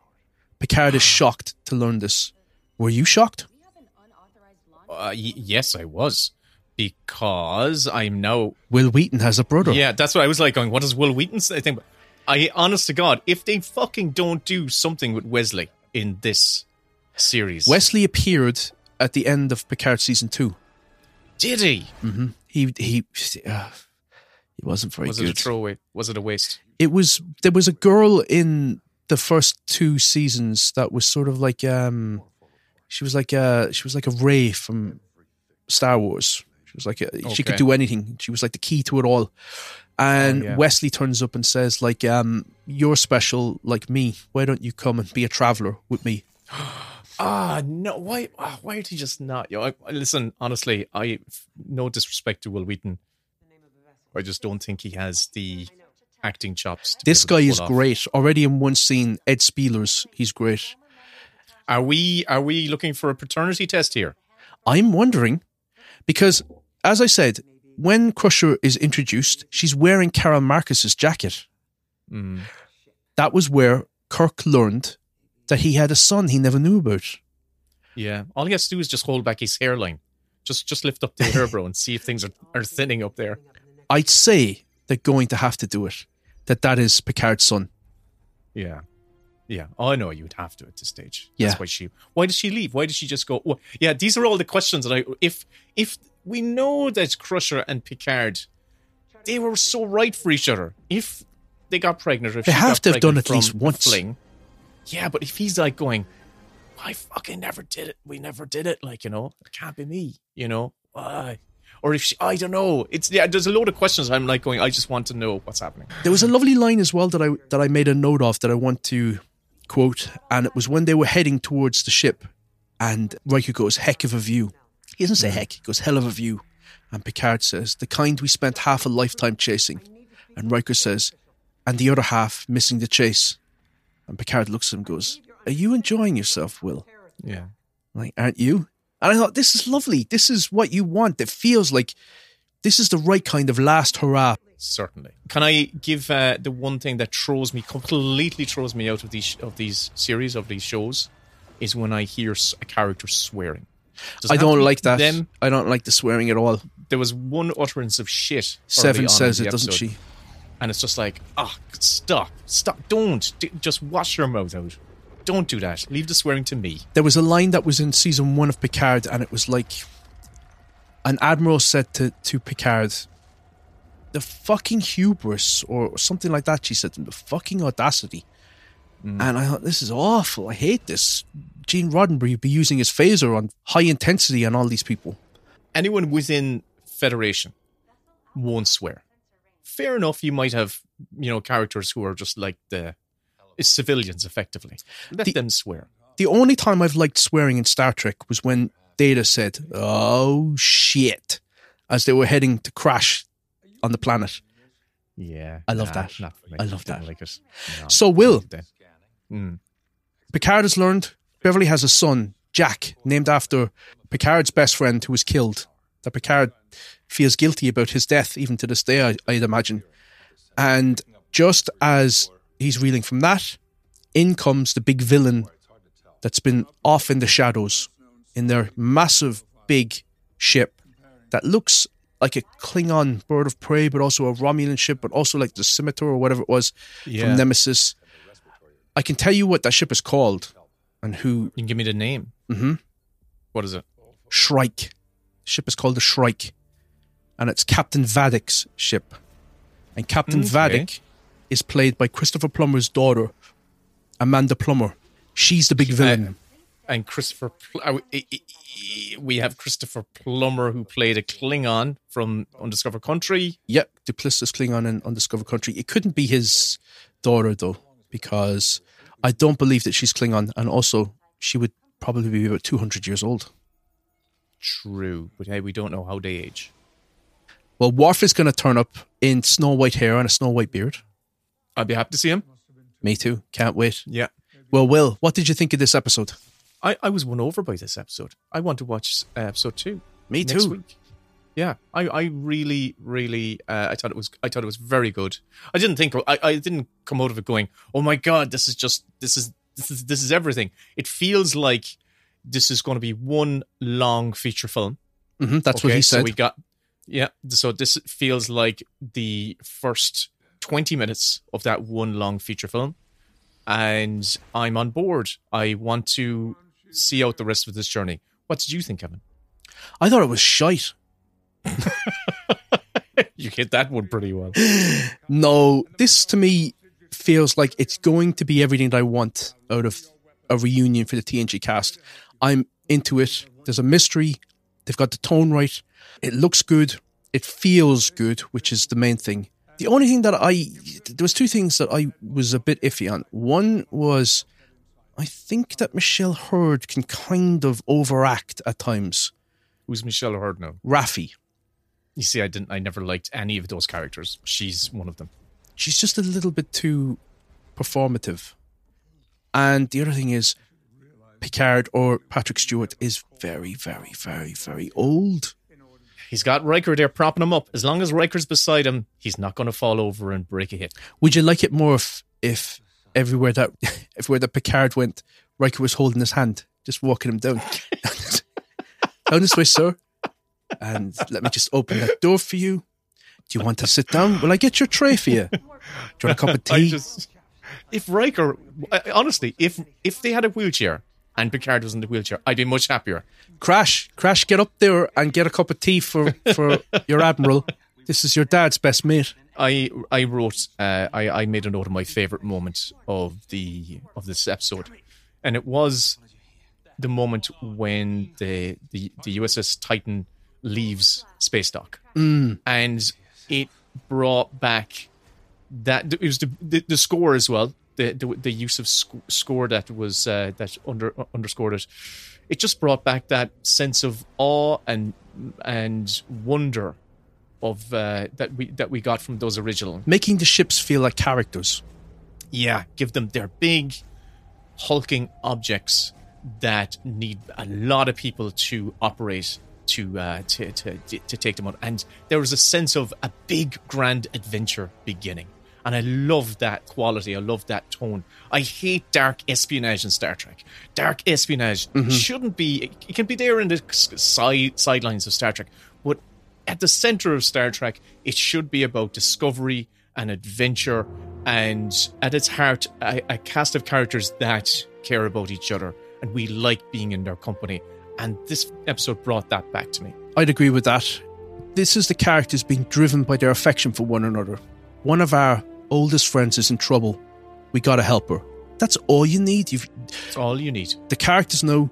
Picard is shocked to learn this. Were you shocked? Uh, y- yes, I was because I'm now. Wil Wheaton has a brother. Yeah, that's what I was like going. What does Wil Wheaton say? I think, I honest to God, if they fucking don't do something with Wesley in this series, Wesley appeared at the end of Picard season two. did he? Mm-hmm. He he uh, he wasn't very Was good. it a throwaway? Was it a waste? it was there was a girl in the first two seasons that was sort of like um she was like uh she was like a Rey from Star Wars. She was like a, she could do anything. She was like the key to it all. And Oh, yeah. Wesley turns up and says like um you're special like me. Why don't you come and be a traveler with me? Ah, no. Why? ah, why did he just not? Yo, I, I- listen, honestly, I no disrespect to Wil Wheaton. I just don't think he has the acting chops. To This guy is off. great. Already in one scene, Ed Speleers, he's great. Are we? Are we looking for a paternity test here? I'm wondering because, as I said, when Crusher is introduced, she's wearing Carol Marcus's jacket. Mm. That was where Kirk learned that he had a son he never knew about. Yeah. All he has to do is just hold back his hairline. Just, just lift up the hairbrow and see if things are, are thinning up there. I'd say they're going to have to do it. That that is Picard's son. Yeah. Yeah. Oh, I know you'd have to at this stage. Yeah. That's why she. Why did she leave? Why did she just go? Oh, yeah. These are all the questions that I. If if we know that Crusher and Picard, they were so right for each other. If they got pregnant, or if They have to have done at least once. Fling, yeah, but if he's like going, I fucking never did it. We never did it. Like you know, it can't be me. You know why? Or if she, I don't know. It's yeah. There's a load of questions. I'm like going. I just want to know what's happening. There was a lovely line as well that I that I made a note of that I want to quote, and it was when they were heading towards the ship, and Riker goes, "Heck of a view." He doesn't say mm. heck; he goes, "Hell of a view," and Picard says, "The kind we spent half a lifetime chasing," and Riker says, "And the other half missing the chase," and Picard looks at him, and goes, "Are you enjoying yourself, Will?" Yeah. Like, aren't you? And I thought, this is lovely. This is what you want. It feels like this is the right kind of last hurrah. Certainly. Can I give uh, the one thing that throws me completely throws me out of these of these series of these shows is when I hear a character swearing. Does I don't like that. Them. I don't like the swearing at all. There was one utterance of shit. Seven says it, doesn't she? And it's just like, ah, stop, stop, don't, D- just wash your mouth out. Don't do that. Leave the swearing to me. There was a line that was in season one of Picard, and it was like an admiral said to, to Picard, "The fucking hubris," or something like that. She said to him, "The fucking audacity." Mm. And I thought, this is awful. I hate this. Gene Roddenberry be using his phaser on high intensity on all these people. Anyone within Federation won't swear. Fair enough. You might have you know characters who are just like the civilians, effectively. Let them swear. The only time I've liked swearing in Star Trek was when Data said, "Oh shit," as they were heading to crash on the planet. Yeah, I love nah, that. I love that. Like. No. So, Will, Mm. Picard has learned Beverly has a son, Jack, named after Picard's best friend who was killed. That Picard feels guilty about his death, even to this day, I, I'd imagine. And just as he's reeling from that, in comes the big villain that's been off in the shadows in their massive, big ship that looks like a Klingon bird of prey, but also a Romulan ship, but also like the Scimitar or whatever it was Yeah. from Nemesis. I can tell you what that ship is called and who. You can give me the name. Mm-hmm. What is it? Shrike. ship is called the Shrike, and it's Captain Vadic's ship. And Captain Okay. Vadic is played by Christopher Plummer's daughter, Amanda Plummer. She's the big villain. And Christopher, we have Christopher Plummer who played a Klingon from Undiscovered Country. Yep, duplicitous Klingon in Undiscovered Country. It couldn't be his daughter though. because I don't believe that she's Klingon, and also she would probably be about 200 years old. True, but hey, we don't know how they age. Well, Worf is going to turn up in snow white hair and a snow white beard. I'd be happy to see him. Me too. Can't wait. Yeah. Well, Will, what did you think of this episode? I, I was won over by this episode. I want to watch uh, episode two. Me next too. Week. Yeah, I, I really, really, uh, I thought it was, I thought it was very good. I didn't think, I, I didn't come out of it going, oh my god, this is just, this is, this is, this is everything. It feels like this is going to be one long feature film. hmm that's what he said. So we got, yeah. So this feels like the first twenty minutes of that one long feature film, and I'm on board. I want to see out the rest of this journey. What did you think, Kevin? I thought it was shite. You hit that one pretty well. No, this to me feels like it's going to be everything that I want out of a reunion for the TNG cast. I'm into it. There's a mystery. They've got the tone right. It looks good. It feels good, which is the main thing. The only thing that I there was two things that I was a bit iffy on. One was I think that Michelle Hurd can kind of overact at times. Who's Michelle Hurd now? Raffi. You see, I didn't. I never liked any of those characters. She's one of them. she's just a little bit too performative. And the other thing is, Picard or Patrick Stewart is very, very, very, very old. He's got Riker there propping him up. As long as Riker's beside him, he's not going to fall over and break a hip. Would you like it more if, if everywhere that everywhere that Picard went, Riker was holding his hand, just walking him down, down this way, sir, and let me just open that door for you. Do you want to sit down? Will I get your tray for you? Do you want a cup of I tea? just, if Riker, honestly, if if they had a wheelchair and Picard was in the wheelchair, I'd be much happier. Crash, Crash, get up there and get a cup of tea for, for your admiral. This is your dad's best mate. I I wrote uh, I I made a note of my favorite moment of the of this episode, and it was the moment when the the, the USS Titan leaves space dock, Mm. and it brought back that it was the the, the score as well. The, the the use of sc- score that was uh, that under underscored it. It just brought back that sense of awe and and wonder of uh, that we that we got from those original. Making the ships feel like characters. Yeah, give them their big hulking objects that need a lot of people to operate to uh, to, to to take them on, and there was a sense of a big grand adventure beginning. And I love that quality. I love that tone. I hate dark espionage in Star Trek. Dark espionage shouldn't be. It can be there in the side sidelines of Star Trek, but at the center of Star Trek, it should be about discovery and adventure, and at its heart, a, a cast of characters that care about each other and we like being in their company. And this episode brought that back to me. I'd agree with that. This is the characters being driven by their affection for one another. One of our oldest friends is in trouble. We gotta help her. That's all you need. You've, That's all you need. the characters know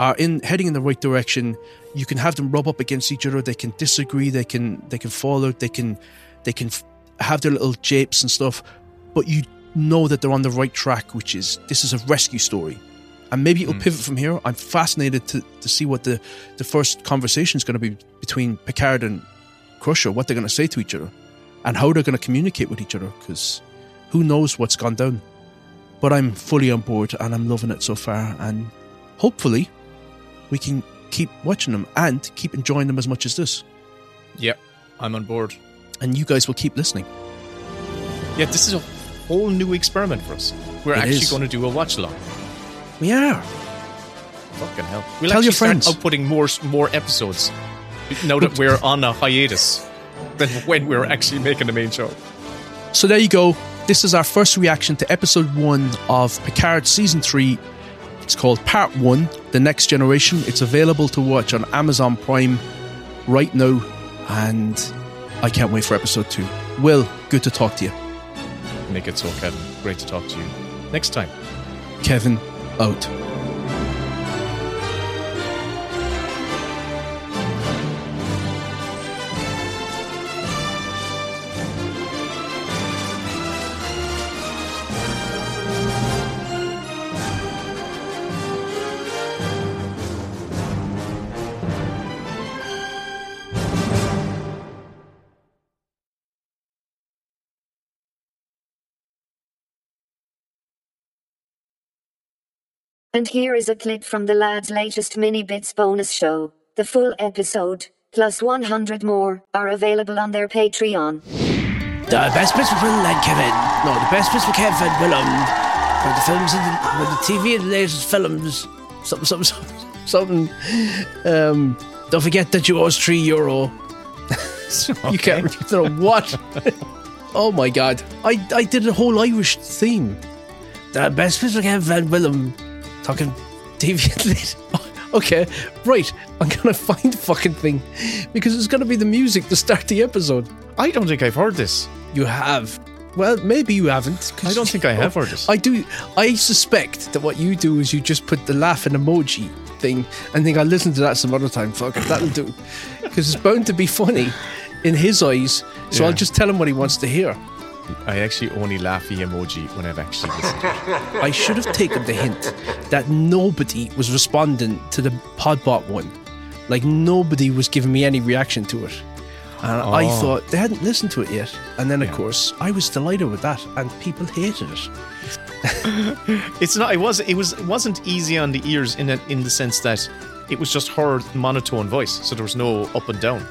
are in heading in the right direction. You can have them rub up against each other. They can disagree. They can they can fall out. They can they can f- have their little japes and stuff. But you know that they're on the right track, which is this is a rescue story. And maybe it'll hmm. pivot from here. I'm fascinated to, to see what the, the first conversation is going to be between Picard and Crusher, what they're going to say to each other, and how they're going to communicate with each other, because who knows what's gone down. But I'm fully on board and I'm loving it so far. And hopefully, we can keep watching them and keep enjoying them as much as this. Yep, I'm on board. And you guys will keep listening. Yeah, this is a whole new experiment for us. We're It actually is. going to do a watch along. We are. Fucking hell. We'll Tell actually your start friends. outputting more more episodes now that we're on a hiatus than when we're actually making the main show. So there you go. This is our first reaction to episode one of Picard season three. It's called Part One The Next Generation. It's available to watch on Amazon Prime right now. And I can't wait for episode two. Will, good to talk to you. Make it so, Kevin. Great to talk to you. Next time. Kevin, out. And here is a clip from the lads' latest mini bits bonus show. The full episode, plus 100 more, are available on their Patreon. The best bits for Will and Kevin. No, the best bits for Kevin Willem. For the films and the, for the TV and the latest films. Something, something, something. something. Um, don't forget that you owe us three euro. You can't. You what? oh my god! I I did a whole Irish theme. The best bits for Kevin Willem. Talking and. Okay, right. I'm gonna find the fucking thing because it's gonna be the music to start the episode. I don't think I've heard this. You have. Well, maybe you haven't. I don't think I have heard this. I do. I suspect that what you do is you just put the laughing emoji thing and think I'll listen to that some other time. Fuck it, that'll do. Because it's bound to be funny in his eyes. So I'll just tell him what he wants to hear. I actually only laugh the emoji when I've actually listened. I should have taken the hint that nobody was responding to the Podbot one. Like nobody was giving me any reaction to it. And I Oh. thought they hadn't listened to it yet. And then, of course, I was delighted with that, and people hated it. It's not. It was. It was. It wasn't easy on the ears in a, in the sense that it was just her monotone voice, so there was no up and down.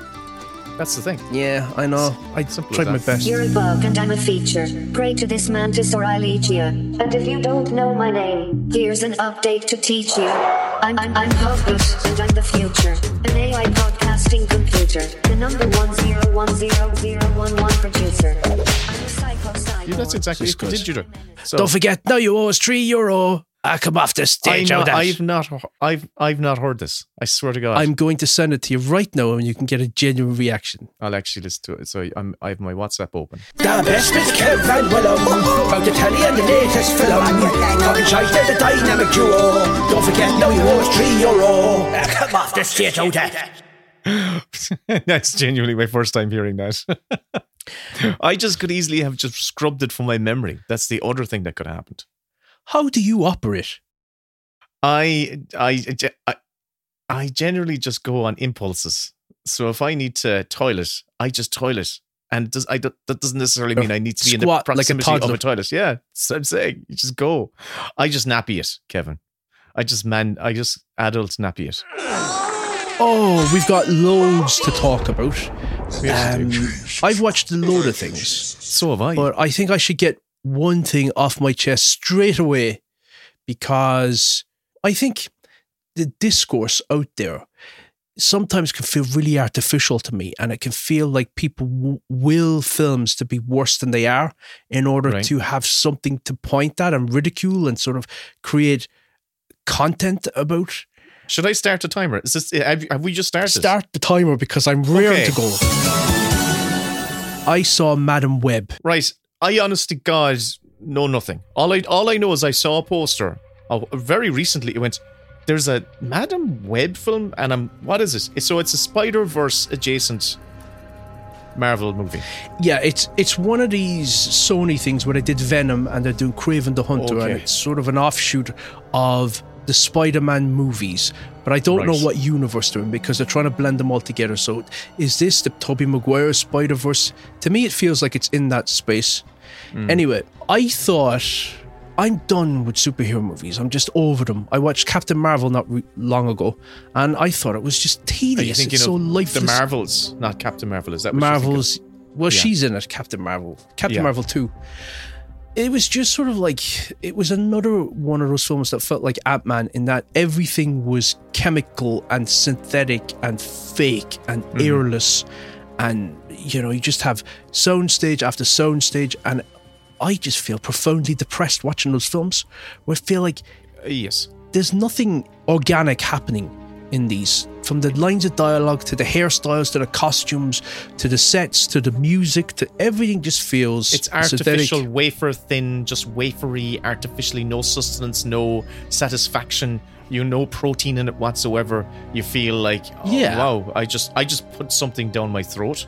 That's the thing. Yeah, I know. I Simple tried my best. You're a bug and I'm a feature. Pray to this mantis or I'll eat you. And if you don't know my name, here's an update to teach you. I'm I'm I'm Puglet and I'm the future. An AI podcasting computer. The number one zero one zero zero one one producer. I'm a psycho psycho. Yeah, that's exactly Just it. good. Did you? do? So Don't forget, now you owe us three euro. I come off the stage. know, out that. I've not. I've I've not heard this. I swear to God. I'm going to send it to you right now, and you can get a genuine reaction. I'll actually listen to it. So I'm. I have my WhatsApp open. The best is Kevin Willem About the telly and the latest film Talking shite at the dynamic duo Don't forget now you owe us three euro Come off the stage out that That's genuinely my first time hearing that. I just could easily have just scrubbed it from my memory. That's the other thing that could have happened. How do you operate? I I I, I generally just go on impulses. So if I need to toilet, I just toilet. And does I that doesn't necessarily mean I need to be in the Squat like a proximity of a toilet. Yeah, what I'm saying. You just go. I just nappy it, Kevin. I just man. I just adult nappy it. Oh, we've got loads to talk about um, I've watched a load of things So have I. But I think I should get one thing off my chest straight away because I think the discourse out there sometimes can feel really artificial to me and it can feel like people w- will films to be worse than they are in order Right. to have something to point at and ridicule and sort of create content about Should I start the timer? Is this eh, have, have we just started? start the timer because I'm raring Okay. to go I saw Madame Web Right. I honest to God know nothing. All I all I know is I saw a poster. Oh, very recently it went. There's a Madame Web film, and I'm what is it? So it's a Spider Verse adjacent Marvel movie. Yeah, it's it's one of these Sony things where they did Venom and they're doing Kraven the Hunter, and it's sort of an offshoot of the Spider-Man movies. But I don't know what universe they're in because they're trying to blend them all together. So, is this the Tobey Maguire Spider Verse? To me, it feels like it's in that space. Hmm. Anyway, I thought I'm done with superhero movies. I'm just over them. I watched Captain Marvel not re- long ago, and I thought it was just tedious. thinking It's so lifeless. the Marvels, not Captain Marvel? Is that? Marvel's. Well, Yeah. she's in it, Captain Marvel. Captain Yeah. Marvel 2. It was just sort of like, it was another one of those films that felt like Ant Man in that everything was chemical and synthetic and fake and Mm-hmm. airless. And, you know, you just have soundstage after soundstage. And I just feel profoundly depressed watching those films where I feel like yes. there's nothing organic happening in these from the lines of dialogue to the hairstyles to the costumes to the sets to the music to everything just feels It's artificial, wafer thin, just wafery, artificially, no sustenance, no satisfaction. You no protein in it whatsoever. You feel like, oh, Yeah. wow, I just I just put something down my throat,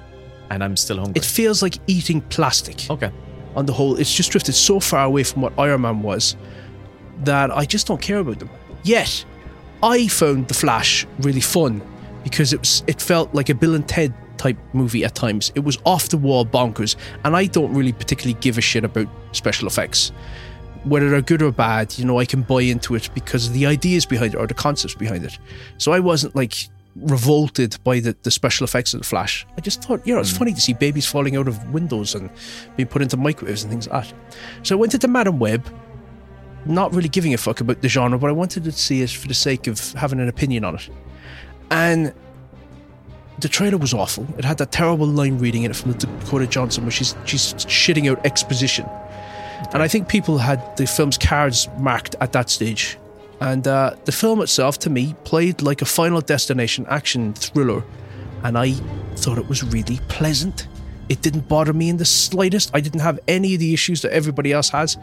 and I'm still hungry. it feels like eating plastic okay. on the whole it's just drifted so far away from what Iron Man was that I just don't care about them yet I found The Flash really fun because it was it felt like a Bill and Ted type movie at times. It was off the wall bonkers, and I don't really particularly give a shit about special effects. whether they're good or bad, you know, I can buy into it because of the ideas behind it or the concepts behind it. So I wasn't like revolted by the, the special effects of the Flash. I just thought, you know, it's hmm. funny to see babies falling out of windows and being put into microwaves and things like that. So I went into Madame Web, not really giving a fuck about the genre, but I wanted to see it for the sake of having an opinion on it. And the trailer was awful. It had that terrible line reading in it from Dakota Johnson where she's she's shitting out exposition. And I think people had the film's cards marked at that stage. And uh, the film itself, to me, played like a Final Destination action thriller. And I thought it was really pleasant. It didn't bother me in the slightest. I didn't have any of the issues that everybody else has.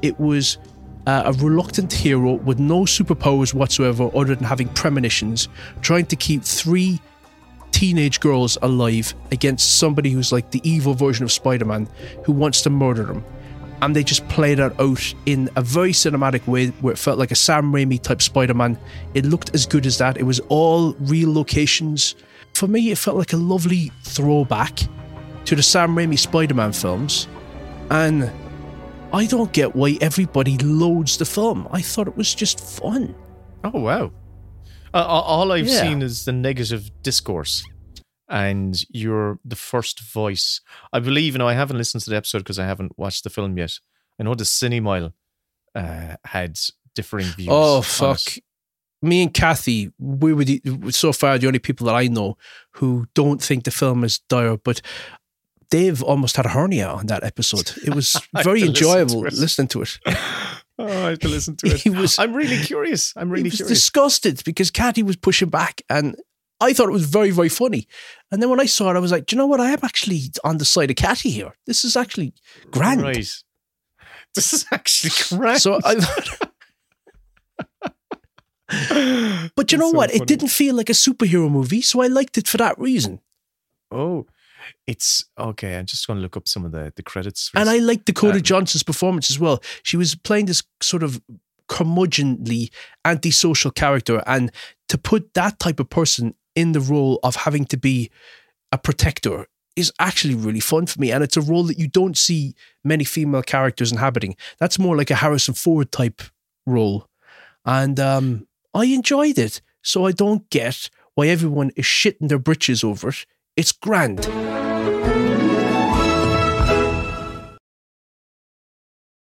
It was uh, a reluctant hero with no superpowers whatsoever other than having premonitions, trying to keep three teenage girls alive against somebody who's like the evil version of Spider Man who wants to murder them. And they just played that out in a very cinematic way where it felt like a Sam Raimi type Spider Man. It looked as good as that. It was all real locations. For me, it felt like a lovely throwback to the Sam Raimi Spider Man films. And I don't get why everybody loads the film. I thought it was just fun. Oh, wow. Uh, all I've Yeah. seen is the negative discourse, and you're the first voice. I believe, you know, I haven't listened to the episode because I haven't watched the film yet. I know the Cinemile uh, had differing views. Oh fuck! Me and Kathy, we were the, so far the only people that I know who don't think the film is dire. But Dave almost had a hernia on that episode. It was very listen enjoyable it. listening to it. Oh, I have to listen to it. He was- I'm really curious. I'm really he was curious. disgusted because Kathy was pushing back, and I thought it was very, very funny. And then when I saw it, I was like, Do you know what? I am actually on the side of Kathy here. This is actually grand. Right. This is actually grand. So I thought. But you know so what? funny. It didn't feel like a superhero movie, so I liked it for that reason. Oh, it's okay. I'm just going to look up some of the, the credits. And I liked Dakota Um, Johnson's performance as well. She was playing this sort of curmudgeonly antisocial character, and to put that type of person in the role of having to be a protector is actually really fun for me. And it's a role that you don't see many female characters inhabiting. That's more like a Harrison Ford type role. And um, I enjoyed it. So I don't get why everyone is shitting their britches over it. It's grand.